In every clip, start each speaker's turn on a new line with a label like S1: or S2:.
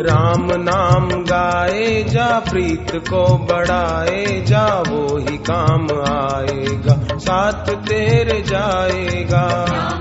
S1: राम नाम गाए जा, प्रीत को बढ़ाए जा, वो ही काम आएगा, साथ तेरे जाएगा।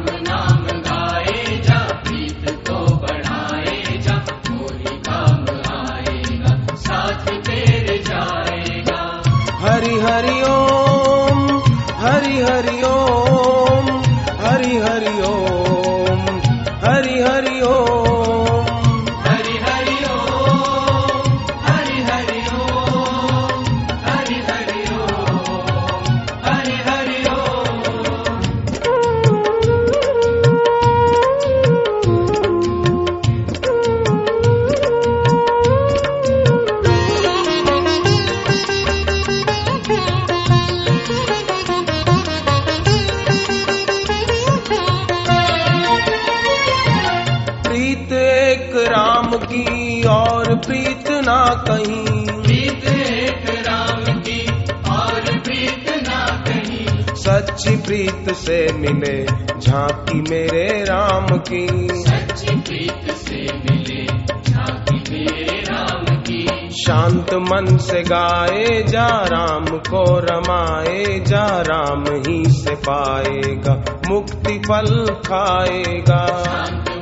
S1: सच्ची प्रीत से मिले झांकी मेरे राम की।
S2: सच्ची प्रीत से मिले झांकी मेरे राम की।
S1: शांत मन से गाए जा राम को रमाए जा राम ही से पाएगा मुक्ति फल खाएगा।
S2: शांत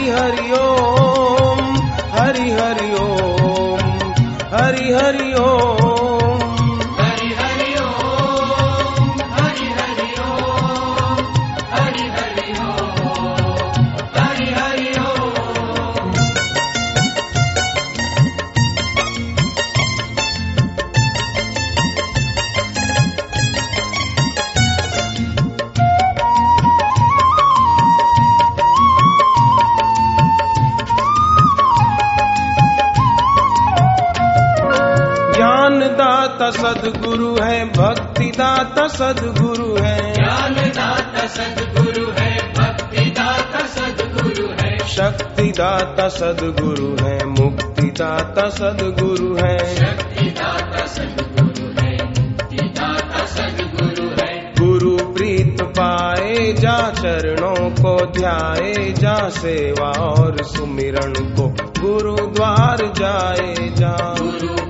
S1: हरि हरि ओम हरि हरि ओम हरि हरि ओम। दाता सदगुरु है भक्ति दाता सदगुरु है।
S2: ज्ञान दाता सदगुरु है भक्ति दाता सदगुरु है।
S1: शक्ति दाता सदगुरु है मुक्ति दाता सदगुरु है।
S2: शक्ति दाता सदगुरु है मुक्ति दाता सदगुरु है।
S1: गुरु प्रीत पाए जा चरणों को ध्याए जा सेवा और सुमिरन को गुरु द्वार जाए जा।
S2: गुरु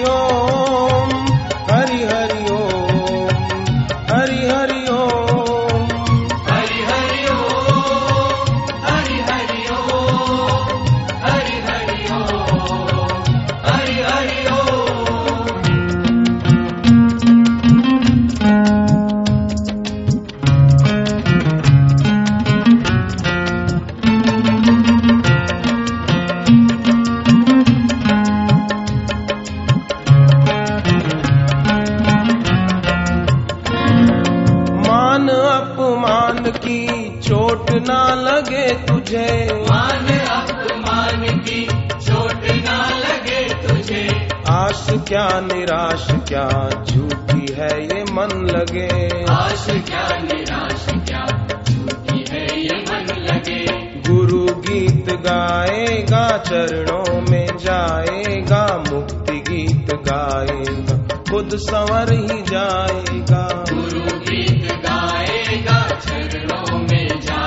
S1: आश क्या निराश क्या झूठी है ये मन लगे।
S2: आश क्या निराश क्या झूठी है ये मन लगे।
S1: गुरु गीत गाएगा चरणों में जाएगा मुक्ति गीत गाएगा खुद संवर ही जाएगा।
S2: गुरु गीत गाएगा चरणों में जाएगा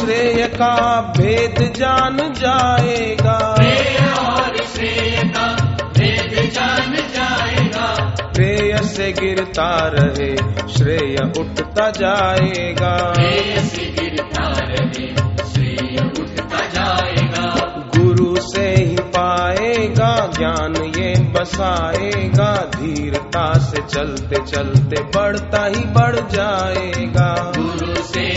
S2: श्रेय का भेद जान जाएगा प्रेय और श्रेय का भेद जान जाएगा प्रेय
S1: से गिरता रहे श्रेय उठता जाएगा
S2: प्रेय से गिरता रहे श्रेय उठता जाएगा
S1: गुरु से ही पाएगा ज्ञान ये बसाएगा धीरता से चलते चलते बढ़ता ही बढ़ जाएगा
S2: गुरु से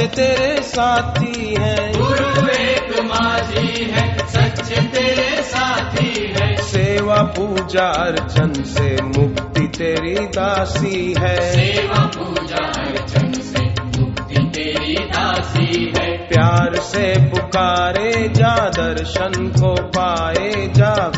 S1: सच्चे तेरे साथी है।
S2: गुरु एक माझी है सच्चे तेरे साथी है।
S1: सेवा पूजा अर्चन से मुक्ति तेरी दासी है।
S2: सेवा पूजा अर्चन से मुक्ति तेरी दासी है।
S1: प्यार से पुकारे जा दर्शन को पाए जा।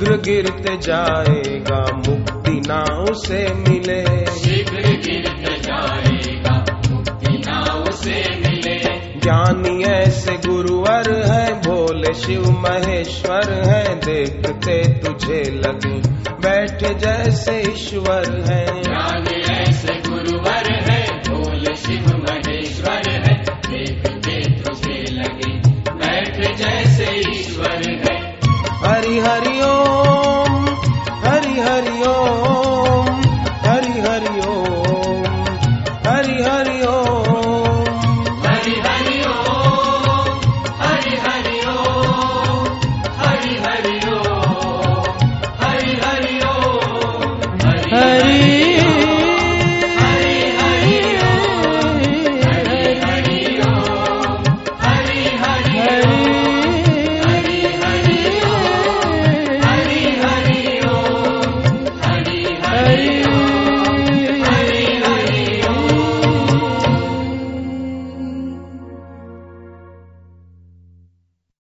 S1: शीघ्र गिरते जाएगा मुक्ति ना उसे मिले।
S2: शीघ्र गिरत जाएगा मुक्ति ना उसे मिले।
S1: ज्ञानी ऐसे गुरुवर है भोले शिव महेश्वर है देखते तुझे लगे बैठ जैसे ईश्वर है।
S2: ज्ञानी